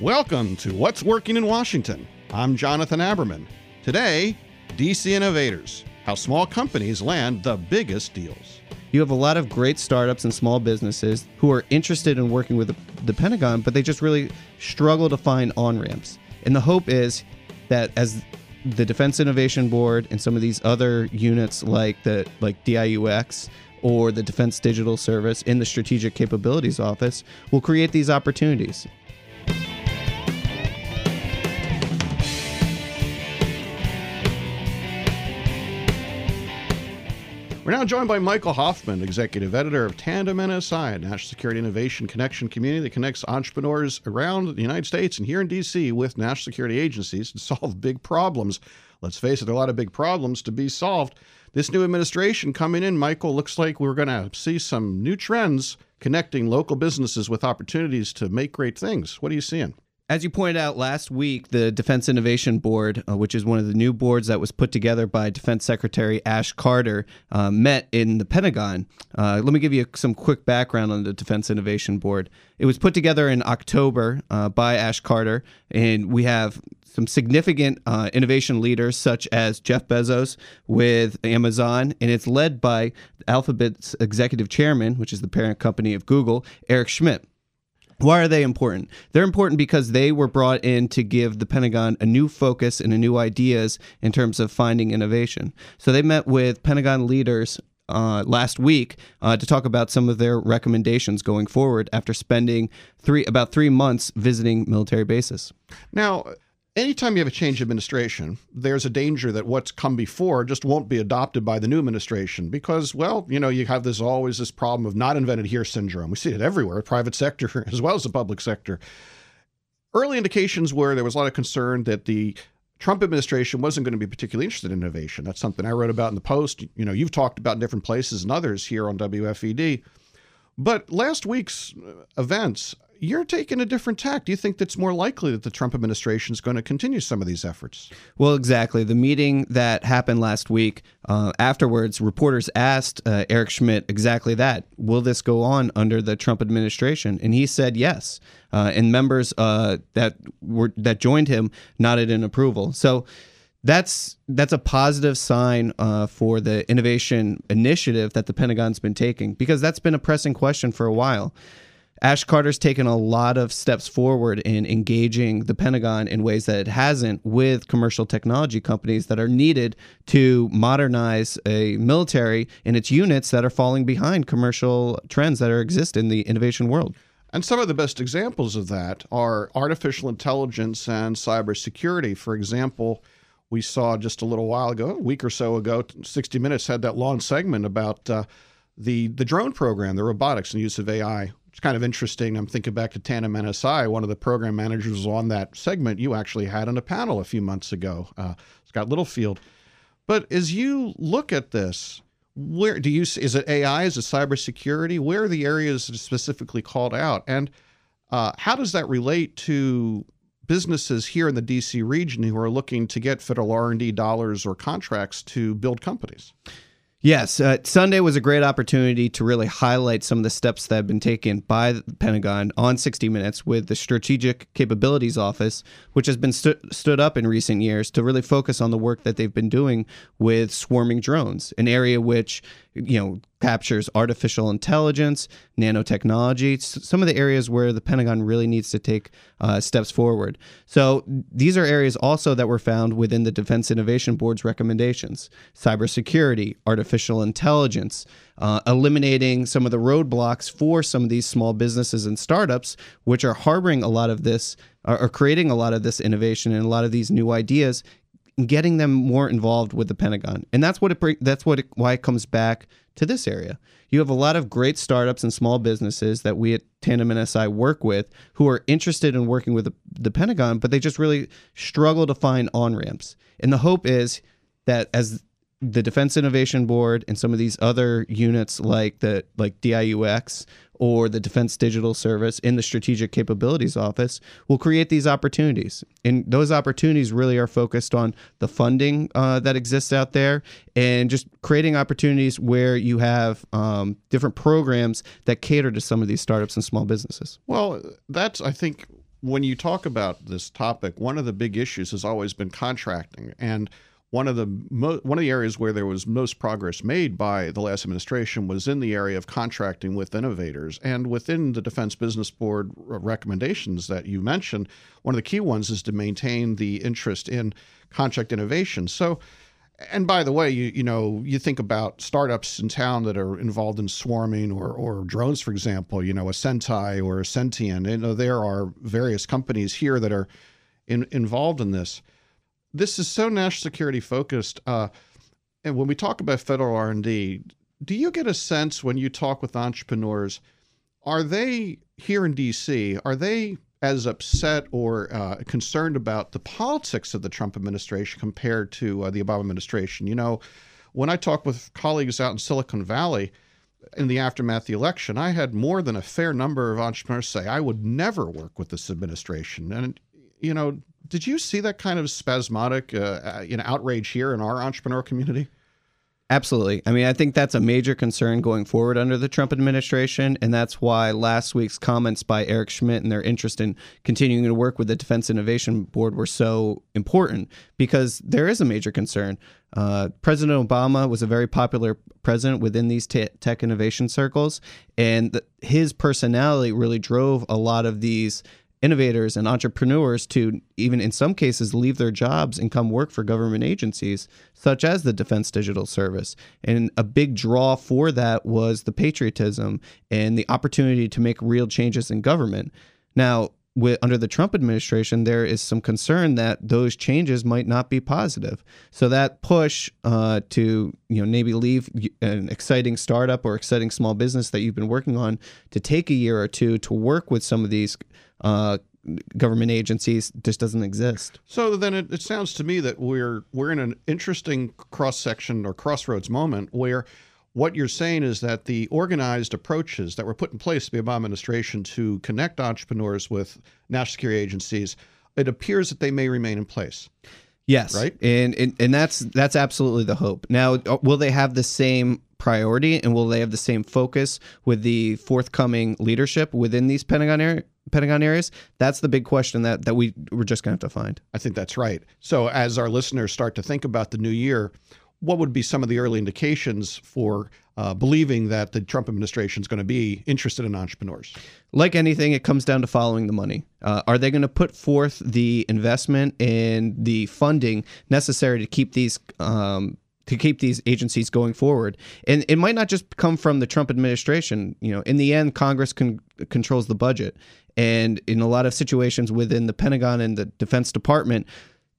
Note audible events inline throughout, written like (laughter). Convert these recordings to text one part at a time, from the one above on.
Welcome to What's Working in Washington. I'm Jonathan Aberman. Today, DC Innovators How Small Companies Land the Biggest Deals. You have a lot of great startups and small businesses who are interested in working with the Pentagon, but they just really struggle to find on ramps. And the hope is that as the Defense Innovation Board and some of these other units like the like DIUX or the Defense Digital Service in the Strategic Capabilities Office will create these opportunities. We're now joined by Michael Hoffman, executive editor of Tandem NSI, a national security innovation connection community that connects entrepreneurs around the United States and here in D.C. with national security agencies to (laughs) solve big problems. Let's face it, there are a lot of big problems to be solved. This new administration coming in, Michael, looks like we're going to see some new trends connecting local businesses with opportunities to make great things. What are you seeing? As you pointed out last week, the Defense Innovation Board, uh, which is one of the new boards that was put together by Defense Secretary Ash Carter, uh, met in the Pentagon. Uh, let me give you some quick background on the Defense Innovation Board. It was put together in October uh, by Ash Carter, and we have some significant uh, innovation leaders such as Jeff Bezos with Amazon, and it's led by Alphabet's executive chairman, which is the parent company of Google, Eric Schmidt. Why are they important? They're important because they were brought in to give the Pentagon a new focus and a new ideas in terms of finding innovation. So they met with Pentagon leaders uh, last week uh, to talk about some of their recommendations going forward after spending three about three months visiting military bases. Now, anytime you have a change of administration, there's a danger that what's come before just won't be adopted by the new administration because, well, you know, you have this always this problem of not invented here syndrome. We see it everywhere, private sector (laughs) as well as the public sector. Early indications were there was a lot of concern that the Trump administration wasn't going to be particularly interested in innovation. That's something I wrote about in the Post. You know, you've talked about in different places and others here on WFED. But last week's uh, events you're taking a different tack. Do you think that's more likely that the Trump administration is going to continue some of these efforts? Well, exactly. The meeting that happened last week, uh, afterwards, reporters asked uh, Eric Schmidt exactly that. Will this go on under the Trump administration? And he said yes. Uh, and members uh, that were that joined him nodded in approval. So that's that's a positive sign uh, for the innovation initiative that the Pentagon's been taking because that's been a pressing question for a while. Ash Carter's taken a lot of steps forward in engaging the Pentagon in ways that it hasn't with commercial technology companies that are needed to modernize a military and its units that are falling behind commercial trends that are exist in the innovation world. And some of the best examples of that are artificial intelligence and cybersecurity. For example, we saw just a little while ago, a week or so ago, 60 Minutes had that long segment about uh, the the drone program, the robotics and use of AI it's kind of interesting. I'm thinking back to Tandem NSI. One of the program managers on that segment you actually had on a panel a few months ago, uh, Scott Littlefield. But as you look at this, where do you is it AI? Is it cybersecurity? Where are the areas specifically called out, and uh, how does that relate to businesses here in the DC region who are looking to get federal R&D dollars or contracts to build companies? Yes, uh, Sunday was a great opportunity to really highlight some of the steps that have been taken by the Pentagon on 60 Minutes with the Strategic Capabilities Office, which has been stu- stood up in recent years to really focus on the work that they've been doing with swarming drones, an area which you know captures artificial intelligence, nanotechnology, some of the areas where the Pentagon really needs to take uh, steps forward. So these are areas also that were found within the Defense Innovation Board's recommendations: cybersecurity, artificial intelligence, uh, eliminating some of the roadblocks for some of these small businesses and startups, which are harboring a lot of this, are creating a lot of this innovation and a lot of these new ideas getting them more involved with the Pentagon. And that's what it that's what it, why it comes back to this area. You have a lot of great startups and small businesses that we at Tandem NSI work with who are interested in working with the, the Pentagon, but they just really struggle to find on ramps. And the hope is that as the Defense Innovation Board and some of these other units like the like DIUX or the Defense Digital Service in the Strategic Capabilities Office will create these opportunities. And those opportunities really are focused on the funding uh, that exists out there and just creating opportunities where you have um, different programs that cater to some of these startups and small businesses. Well, that's, I think, when you talk about this topic, one of the big issues has always been contracting, and one of the mo- one of the areas where there was most progress made by the last administration was in the area of contracting with innovators. And within the Defense Business Board recommendations that you mentioned, one of the key ones is to maintain the interest in contract innovation. So and by the way, you you know you think about startups in town that are involved in swarming or or drones, for example. You know, a Sentai or a Sentient. You know, there are various companies here that are in, involved in this. This is so national security focused. Uh, and when we talk about federal R and D, do you get a sense when you talk with entrepreneurs? Are they here in D.C. Are they as upset or uh, concerned about the politics of the Trump administration compared to uh, the Obama administration. You know, when I talk with colleagues out in Silicon Valley in the aftermath of the election, I had more than a fair number of entrepreneurs say, I would never work with this administration. And, you know, did you see that kind of spasmodic, uh, uh you know, outrage here in our entrepreneur community? Absolutely. I mean, I think that's a major concern going forward under the Trump administration. And that's why last week's comments by Eric Schmidt and their interest in continuing to work with the Defense Innovation Board were so important because there is a major concern. Uh, president Obama was a very popular president within these te- tech innovation circles, and th- his personality really drove a lot of these innovators and entrepreneurs to even in some cases leave their jobs and come work for government agencies such as the Defense Digital Service. And a big draw for that was the patriotism and the opportunity to make real changes in government. Now, with, under the Trump administration, there is some concern that those changes might not be positive. So that push uh, to you know maybe leave an exciting startup or exciting small business that you've been working on to take a year or two to work with some of these uh, government agencies just doesn't exist. So then it, it sounds to me that we're we're in an interesting cross section or crossroads moment where what you're saying is that the organized approaches that were put in place by the Obama administration to connect entrepreneurs with national security agencies, it appears that they may remain in place. Yes, right, and and, and that's that's absolutely the hope. Now, uh, will they have the same priority and will they have the same focus with the forthcoming leadership within these Pentagon area, Pentagon areas? That's the big question that that we we're just going to have to find. I think that's right. So as our listeners start to think about the new year, what would be some of the early indications for uh, believing that the Trump administration is going to be interested in entrepreneurs? Like anything, it comes down to following the money. Uh, are they going to put forth the investment and the funding necessary to keep these um, to keep these agencies going forward. And it might not just come from the Trump administration. You know, in the end, Congress con- controls the budget, and in a lot of situations within the Pentagon and the Defense Department,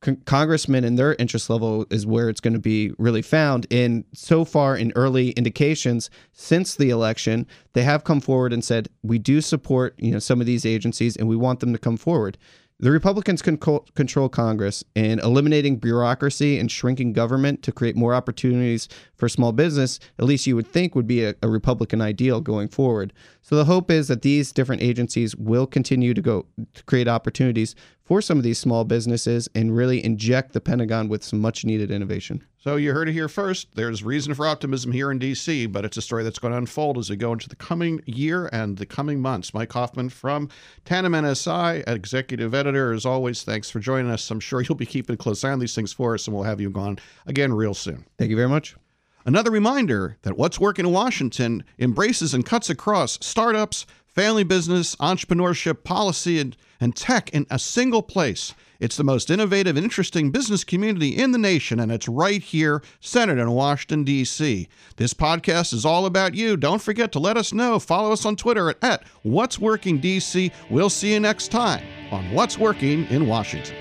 con- congressmen and their interest level is where it's going to be really found. And so far, in early indications since the election, they have come forward and said we do support you know some of these agencies, and we want them to come forward. The Republicans can co- control Congress, and eliminating bureaucracy and shrinking government to create more opportunities for small business, at least you would think would be a, a, Republican ideal going forward. So the hope is that these different agencies will continue to go to create opportunities for some of these small businesses and really inject the Pentagon with some much needed innovation. So you heard it here first. There's reason for optimism here in D.C., but it's a story that's going to unfold as we go into the coming year and the coming months. Mike Hoffman from Tandem NSI, executive editor. As always, thanks for joining us. I'm sure you'll be keeping a close eye on these things for us, and we'll have you on again real soon. Thank you very much. Another reminder that What's Working in Washington embraces and cuts across startups, family business, entrepreneurship, policy, and, and tech in a single place. It's the most innovative and interesting business community in the nation, and it's right here, centered in Washington, D.C. This podcast is all about you. Don't forget to let us know. Follow us on Twitter at, at What's Working DC. We'll see you next time on What's Working in Washington.